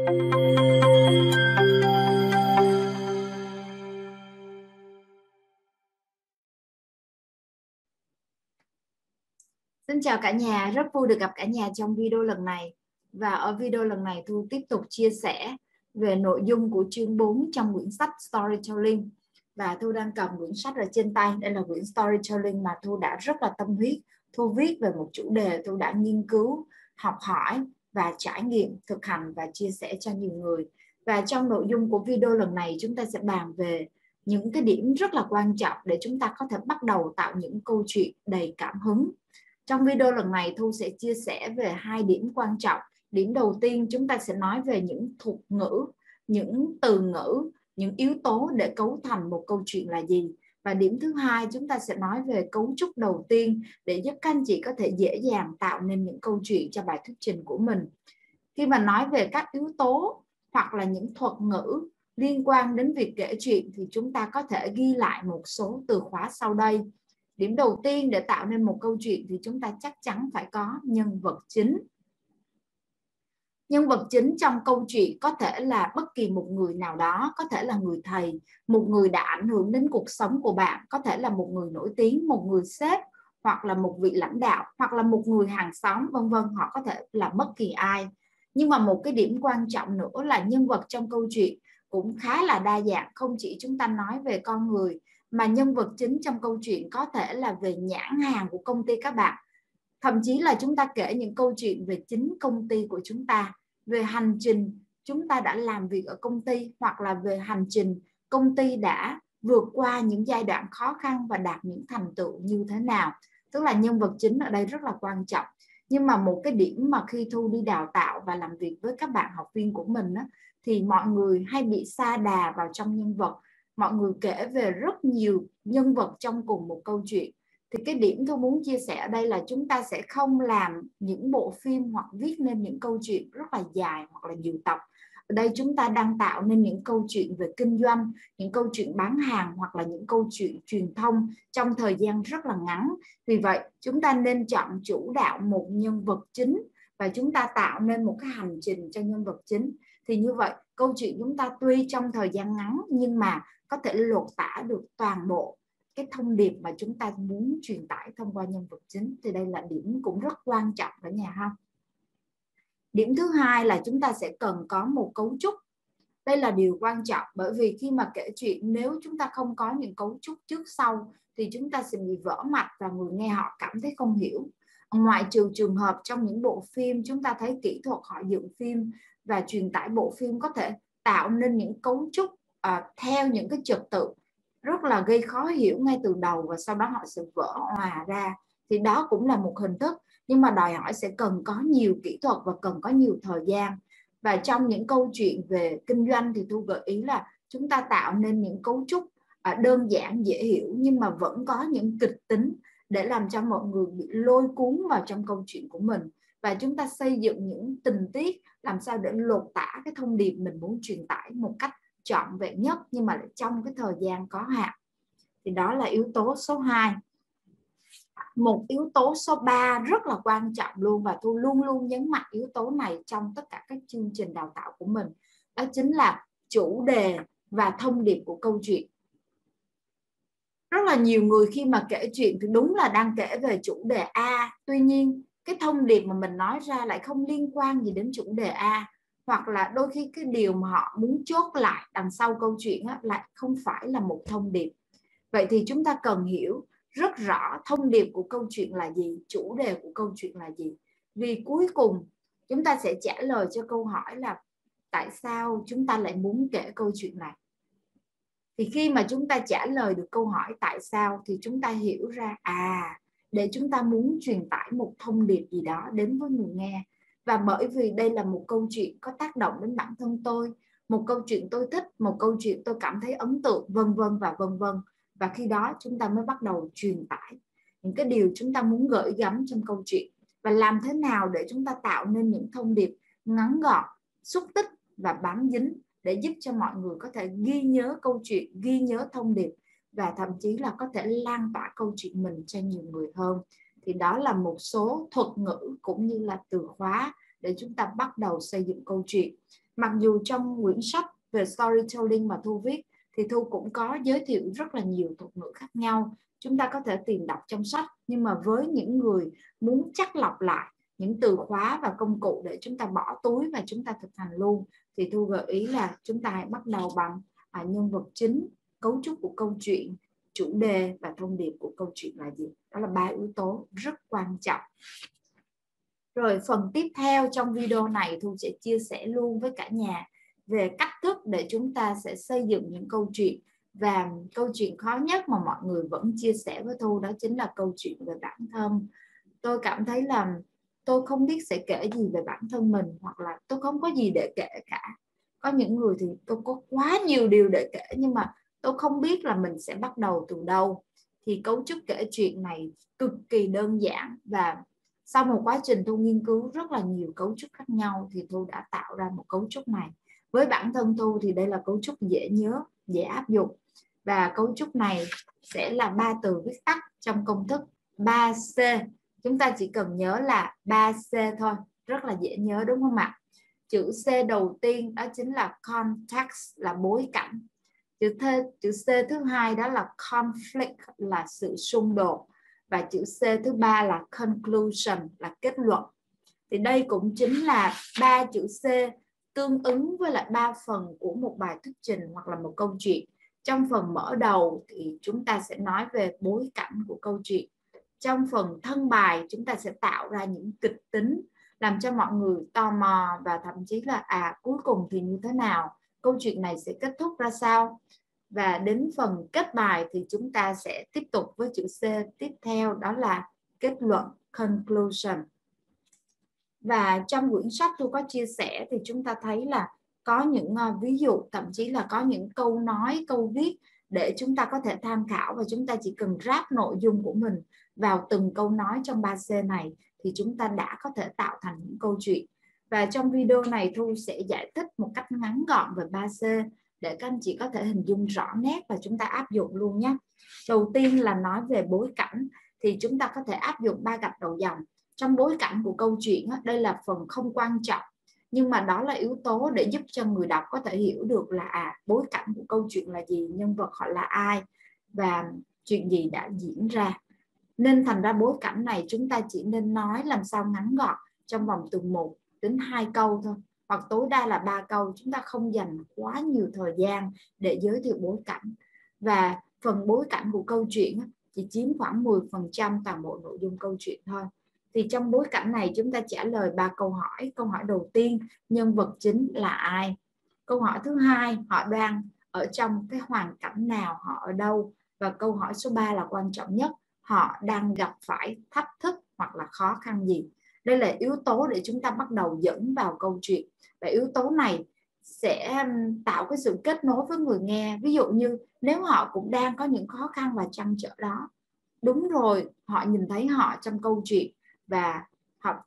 Xin chào cả nhà, rất vui được gặp cả nhà trong video lần này. Và ở video lần này Thu tiếp tục chia sẻ về nội dung của chương 4 trong quyển sách Storytelling. Và Thu đang cầm quyển sách ở trên tay, đây là quyển Storytelling mà Thu đã rất là tâm huyết. Thu viết về một chủ đề Thu đã nghiên cứu, học hỏi và trải nghiệm, thực hành và chia sẻ cho nhiều người. Và trong nội dung của video lần này chúng ta sẽ bàn về những cái điểm rất là quan trọng để chúng ta có thể bắt đầu tạo những câu chuyện đầy cảm hứng trong video lần này Thu sẽ chia sẻ về hai điểm quan trọng. Điểm đầu tiên chúng ta sẽ nói về những thuật ngữ, những từ ngữ, những yếu tố để cấu thành một câu chuyện là gì. Và điểm thứ hai, chúng ta sẽ nói về cấu trúc đầu tiên để giúp các anh chị có thể dễ dàng tạo nên những câu chuyện cho bài thuyết trình của mình. Khi mà nói về các yếu tố hoặc là những thuật ngữ liên quan đến việc kể chuyện thì chúng ta có thể ghi lại một số từ khóa sau đây điểm đầu tiên để tạo nên một câu chuyện thì chúng ta chắc chắn phải có nhân vật chính nhân vật chính trong câu chuyện có thể là bất kỳ một người nào đó, có thể là người thầy, một người đã ảnh hưởng đến cuộc sống của bạn, có thể là một người nổi tiếng, một người sếp, hoặc là một vị lãnh đạo, hoặc là một người hàng xóm, vân vân, họ có thể là bất kỳ ai. Nhưng mà một cái điểm quan trọng nữa là nhân vật trong câu chuyện cũng khá là đa dạng. Không chỉ chúng ta nói về con người, mà nhân vật chính trong câu chuyện có thể là về nhãn hàng của công ty các bạn. Thậm chí là chúng ta kể những câu chuyện về chính công ty của chúng ta về hành trình chúng ta đã làm việc ở công ty hoặc là về hành trình công ty đã vượt qua những giai đoạn khó khăn và đạt những thành tựu như thế nào. Tức là nhân vật chính ở đây rất là quan trọng. Nhưng mà một cái điểm mà khi thu đi đào tạo và làm việc với các bạn học viên của mình á, thì mọi người hay bị xa đà vào trong nhân vật. Mọi người kể về rất nhiều nhân vật trong cùng một câu chuyện thì cái điểm tôi muốn chia sẻ ở đây là chúng ta sẽ không làm những bộ phim hoặc viết nên những câu chuyện rất là dài hoặc là nhiều tập. Ở đây chúng ta đang tạo nên những câu chuyện về kinh doanh, những câu chuyện bán hàng hoặc là những câu chuyện truyền thông trong thời gian rất là ngắn. Vì vậy, chúng ta nên chọn chủ đạo một nhân vật chính và chúng ta tạo nên một cái hành trình cho nhân vật chính. Thì như vậy, câu chuyện chúng ta tuy trong thời gian ngắn nhưng mà có thể lột tả được toàn bộ cái thông điệp mà chúng ta muốn truyền tải thông qua nhân vật chính thì đây là điểm cũng rất quan trọng cả nhà ha. Điểm thứ hai là chúng ta sẽ cần có một cấu trúc. Đây là điều quan trọng bởi vì khi mà kể chuyện nếu chúng ta không có những cấu trúc trước sau thì chúng ta sẽ bị vỡ mặt và người nghe họ cảm thấy không hiểu. Ngoại trừ trường hợp trong những bộ phim chúng ta thấy kỹ thuật họ dựng phim và truyền tải bộ phim có thể tạo nên những cấu trúc uh, theo những cái trật tự rất là gây khó hiểu ngay từ đầu và sau đó họ sẽ vỡ hòa ra. Thì đó cũng là một hình thức, nhưng mà đòi hỏi sẽ cần có nhiều kỹ thuật và cần có nhiều thời gian. Và trong những câu chuyện về kinh doanh thì thu gợi ý là chúng ta tạo nên những cấu trúc à, đơn giản, dễ hiểu, nhưng mà vẫn có những kịch tính để làm cho mọi người bị lôi cuốn vào trong câu chuyện của mình. Và chúng ta xây dựng những tình tiết làm sao để lột tả cái thông điệp mình muốn truyền tải một cách trọn vẹn nhất nhưng mà trong cái thời gian có hạn. Thì đó là yếu tố số 2 một yếu tố số 3 rất là quan trọng luôn và tôi luôn luôn nhấn mạnh yếu tố này trong tất cả các chương trình đào tạo của mình. Đó chính là chủ đề và thông điệp của câu chuyện. Rất là nhiều người khi mà kể chuyện thì đúng là đang kể về chủ đề A. Tuy nhiên, cái thông điệp mà mình nói ra lại không liên quan gì đến chủ đề A hoặc là đôi khi cái điều mà họ muốn chốt lại đằng sau câu chuyện á, lại không phải là một thông điệp. Vậy thì chúng ta cần hiểu rất rõ thông điệp của câu chuyện là gì chủ đề của câu chuyện là gì. Vì cuối cùng chúng ta sẽ trả lời cho câu hỏi là tại sao chúng ta lại muốn kể câu chuyện này? Thì khi mà chúng ta trả lời được câu hỏi tại sao thì chúng ta hiểu ra à để chúng ta muốn truyền tải một thông điệp gì đó đến với người nghe và bởi vì đây là một câu chuyện có tác động đến bản thân tôi, một câu chuyện tôi thích, một câu chuyện tôi cảm thấy ấn tượng, vân vân và vân vân. Và khi đó chúng ta mới bắt đầu truyền tải những cái điều chúng ta muốn gửi gắm trong câu chuyện. Và làm thế nào để chúng ta tạo nên những thông điệp ngắn gọn, xúc tích và bám dính để giúp cho mọi người có thể ghi nhớ câu chuyện, ghi nhớ thông điệp và thậm chí là có thể lan tỏa câu chuyện mình cho nhiều người hơn thì đó là một số thuật ngữ cũng như là từ khóa để chúng ta bắt đầu xây dựng câu chuyện. Mặc dù trong quyển sách về storytelling mà thu viết thì thu cũng có giới thiệu rất là nhiều thuật ngữ khác nhau. Chúng ta có thể tìm đọc trong sách nhưng mà với những người muốn chắc lọc lại những từ khóa và công cụ để chúng ta bỏ túi và chúng ta thực hành luôn thì thu gợi ý là chúng ta hãy bắt đầu bằng à, nhân vật chính cấu trúc của câu chuyện chủ đề và thông điệp của câu chuyện là gì? Đó là ba yếu tố rất quan trọng. Rồi phần tiếp theo trong video này thu sẽ chia sẻ luôn với cả nhà về cách thức để chúng ta sẽ xây dựng những câu chuyện. Và câu chuyện khó nhất mà mọi người vẫn chia sẻ với thu đó chính là câu chuyện về bản thân. Tôi cảm thấy là tôi không biết sẽ kể gì về bản thân mình hoặc là tôi không có gì để kể cả. Có những người thì tôi có quá nhiều điều để kể nhưng mà tôi không biết là mình sẽ bắt đầu từ đâu. Thì cấu trúc kể chuyện này cực kỳ đơn giản và sau một quá trình thu nghiên cứu rất là nhiều cấu trúc khác nhau thì thu đã tạo ra một cấu trúc này. Với bản thân thu thì đây là cấu trúc dễ nhớ, dễ áp dụng. Và cấu trúc này sẽ là ba từ viết tắt trong công thức 3C chúng ta chỉ cần nhớ là 3C thôi, rất là dễ nhớ, đúng không ạ? Chữ C đầu tiên đó chính là context, là bối cảnh chữ th chữ C thứ hai đó là conflict, là sự xung đột. Và chữ C thứ ba là conclusion, là kết luận. Thì đây cũng chính là ba chữ C tương ứng với lại ba phần của một bài thuyết trình hoặc là một câu chuyện. Trong phần mở đầu thì chúng ta sẽ nói về bối cảnh của câu chuyện. Trong phần thân bài, chúng ta sẽ tạo ra những kịch tính, làm cho mọi người tò mò và thậm chí là à cuối cùng thì như thế nào? Câu chuyện này sẽ kết thúc ra sao? Và đến phần kết bài thì chúng ta sẽ tiếp tục với chữ C tiếp theo, đó là kết luận, conclusion. Và trong quyển sách tôi có chia sẻ thì chúng ta thấy là có những ờ, ví dụ, thậm chí là có những câu nói, câu viết để chúng ta có thể tham khảo và chúng ta chỉ cần ráp nội dung của mình vào từng câu nói trong 3C này thì chúng ta đã có thể tạo thành những câu chuyện và trong video này Thu sẽ giải thích một cách ngắn gọn về 3C để các anh chị có thể hình dung rõ nét và chúng ta áp dụng luôn nhé. Đầu tiên là nói về bối cảnh thì chúng ta có thể áp dụng ba gạch đầu dòng. Trong bối cảnh của câu chuyện đây là phần không quan trọng nhưng mà đó là yếu tố để giúp cho người đọc có thể hiểu được là à bối cảnh của câu chuyện là gì, nhân vật họ là ai và chuyện gì đã diễn ra. Nên thành ra bối cảnh này chúng ta chỉ nên nói làm sao ngắn gọn trong vòng từ 1 đến hai câu thôi, hoặc tối đa là ba câu. Chúng ta không dành quá nhiều thời gian để giới thiệu bối cảnh. Và phần bối cảnh của câu chuyện chỉ chiếm khoảng 10% toàn bộ nội dung câu chuyện thôi. Thì trong bối cảnh này, chúng ta trả lời ba câu hỏi. Câu hỏi đầu tiên, nhân vật chính là ai? Câu hỏi thứ hai, họ đang ở trong cái hoàn cảnh nào, họ ở đâu? Và câu hỏi số 3 là quan trọng nhất, họ đang gặp phải thách thức hoặc là khó khăn gì? Đây là yếu tố để chúng ta bắt đầu dẫn vào câu chuyện. Và yếu tố này sẽ tạo cái sự kết nối với người nghe. Ví dụ như nếu họ cũng đang có những khó khăn và trăn trở đó, đúng rồi, họ nhìn thấy họ trong câu chuyện và họ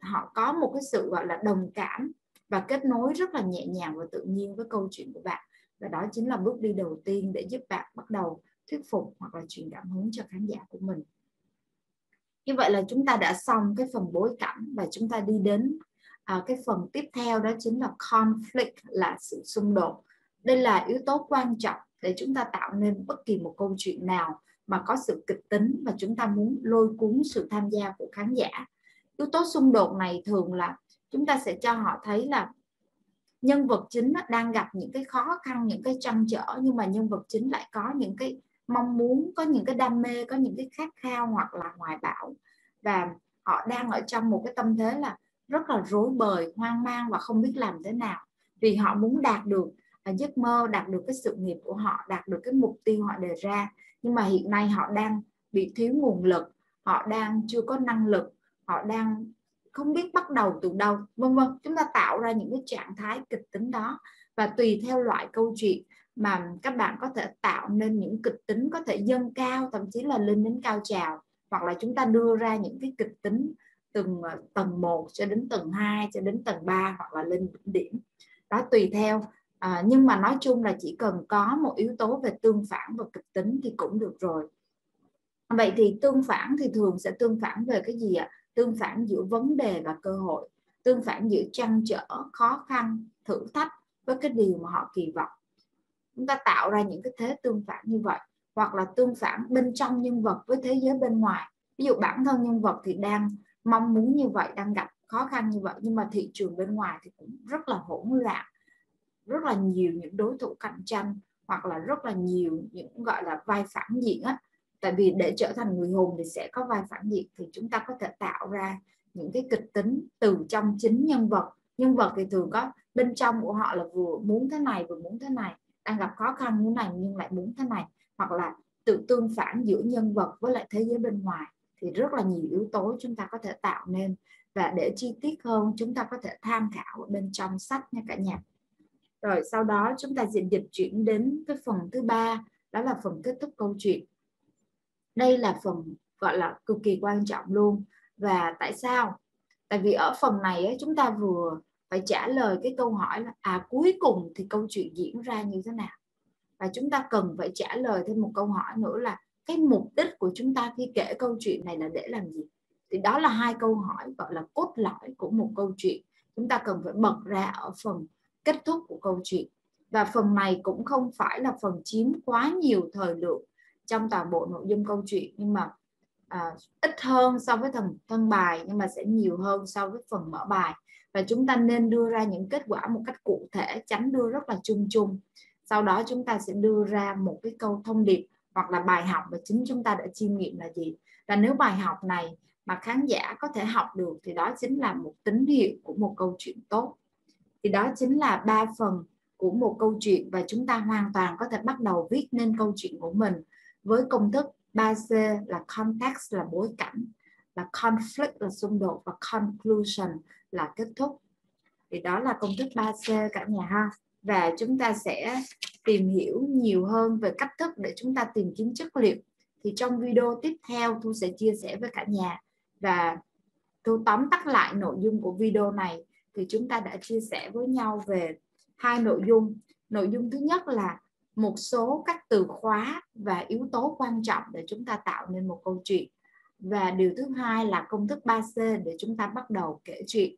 họ có một cái sự, gọi là, đồng cảm và kết nối rất là nhẹ nhàng và tự nhiên với câu chuyện của bạn. Và đó chính là bước đi đầu tiên để giúp bạn bắt đầu thuyết phục hoặc là truyền cảm hứng cho khán giả của mình như vậy là chúng ta đã xong cái phần bối cảnh và chúng ta đi đến à, cái phần tiếp theo đó chính là conflict là sự xung đột. Đây là yếu tố quan trọng để chúng ta tạo nên bất kỳ một câu chuyện nào mà có sự kịch tính và chúng ta muốn lôi cuốn sự tham gia của khán giả. Yếu tố xung đột này thường là chúng ta sẽ cho họ thấy là nhân vật chính đang gặp những cái khó khăn những cái trăn trở nhưng mà nhân vật chính lại có những cái mong muốn có những cái đam mê, có những cái khát khao hoặc là hoài bão. Và họ đang ở trong một cái tâm thế là rất là rối bời, hoang mang và không biết làm thế nào. Vì họ muốn đạt được à, giấc mơ, đạt được cái sự nghiệp của họ, đạt được cái mục tiêu họ đề ra. Nhưng mà hiện nay họ đang bị thiếu nguồn lực, họ đang chưa có năng lực, họ đang không biết bắt đầu từ đâu, vân vân. Chúng ta tạo ra những cái trạng thái kịch tính đó và tùy theo loại câu chuyện mà các bạn có thể tạo nên những kịch tính có thể dâng cao thậm chí là lên đến cao trào hoặc là chúng ta đưa ra những cái kịch tính từng ờ, tầng 1 cho đến tầng 2 cho đến tầng 3 hoặc là lên đỉnh điểm. Đó tùy theo. À, nhưng mà nói chung là chỉ cần có một yếu tố về tương phản và kịch tính thì cũng được rồi. Vậy thì tương phản thì thường sẽ tương phản về cái gì ạ? Tương phản giữa vấn đề và cơ hội tương phản giữa trăn trở khó khăn thử thách với cái điều mà họ kỳ vọng chúng ta tạo ra những cái thế tương phản như vậy, hoặc là tương phản bên trong nhân vật với thế giới bên ngoài. Ví dụ bản thân nhân vật thì đang mong muốn như vậy, đang gặp khó khăn như vậy, nhưng mà thị trường bên ngoài thì cũng rất là hỗn loạn. Rất là nhiều những đối thủ cạnh tranh, hoặc là rất là nhiều những, gọi là, vai phản diện á. Tại vì để trở thành người hùng thì sẽ có vai phản diện, thì chúng ta có thể tạo ra những cái kịch tính từ trong chính nhân vật. Nhân vật thì thường có, bên trong của họ là vừa muốn thế này, vừa muốn thế này đang gặp khó khăn như này nhưng lại muốn thế này. Hoặc là tự tương phản giữa nhân vật với lại thế giới bên ngoài thì rất là nhiều yếu tố chúng ta có thể tạo nên. Và để chi tiết hơn chúng ta có thể tham khảo ở bên trong sách nha cả nhà. Rồi sau đó chúng ta sẽ dịch chuyển đến cái phần thứ ba đó là phần kết thúc câu chuyện. Đây là phần gọi là cực kỳ quan trọng luôn. Và tại sao? Tại vì ở phần này ấy, chúng ta vừa phải trả lời cái câu hỏi là à cuối cùng thì câu chuyện diễn ra như thế nào? Và chúng ta cần phải trả lời thêm một câu hỏi nữa là cái mục đích của chúng ta khi kể câu chuyện này là để làm gì? Thì đó là hai câu hỏi gọi là cốt lõi của một câu chuyện. Chúng ta cần phải bật ra ở phần kết thúc của câu chuyện. Và phần này cũng không phải là phần chiếm quá nhiều thời lượng trong toàn bộ nội dung câu chuyện nhưng mà à, ít hơn so với phần thân bài nhưng mà sẽ nhiều hơn so với phần mở bài và chúng ta nên đưa ra những kết quả một cách cụ thể, tránh đưa rất là chung chung. Sau đó chúng ta sẽ đưa ra một cái câu thông điệp hoặc là bài học mà chính chúng ta đã chiêm nghiệm là gì. Và nếu bài học này mà khán giả có thể học được thì đó chính là một tín hiệu của một câu chuyện tốt. Thì đó chính là ba phần của một câu chuyện và chúng ta hoàn toàn có thể bắt đầu viết nên câu chuyện của mình với công thức 3C là context, là bối cảnh là conflict là xung đột và conclusion là kết thúc. Thì đó là công thức 3C cả nhà ha. Và chúng ta sẽ tìm hiểu nhiều hơn về cách thức để chúng ta tìm kiếm chất liệu. Thì trong video tiếp theo thu sẽ chia sẻ với cả nhà. Và thu tóm tắt lại nội dung của video này. Thì chúng ta đã chia sẻ với nhau về hai nội dung. Nội dung thứ nhất là một số các từ khóa và yếu tố quan trọng để chúng ta tạo nên một câu chuyện và điều thứ hai là công thức 3C để chúng ta bắt đầu kể chuyện.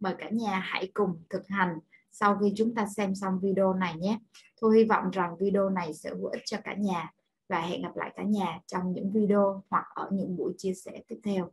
Mời cả nhà hãy cùng thực hành sau khi chúng ta xem xong video này nhé. Tôi hy vọng rằng video này sẽ hữu ích cho cả nhà. Và hẹn gặp lại cả nhà trong những video hoặc ở những buổi chia sẻ tiếp theo.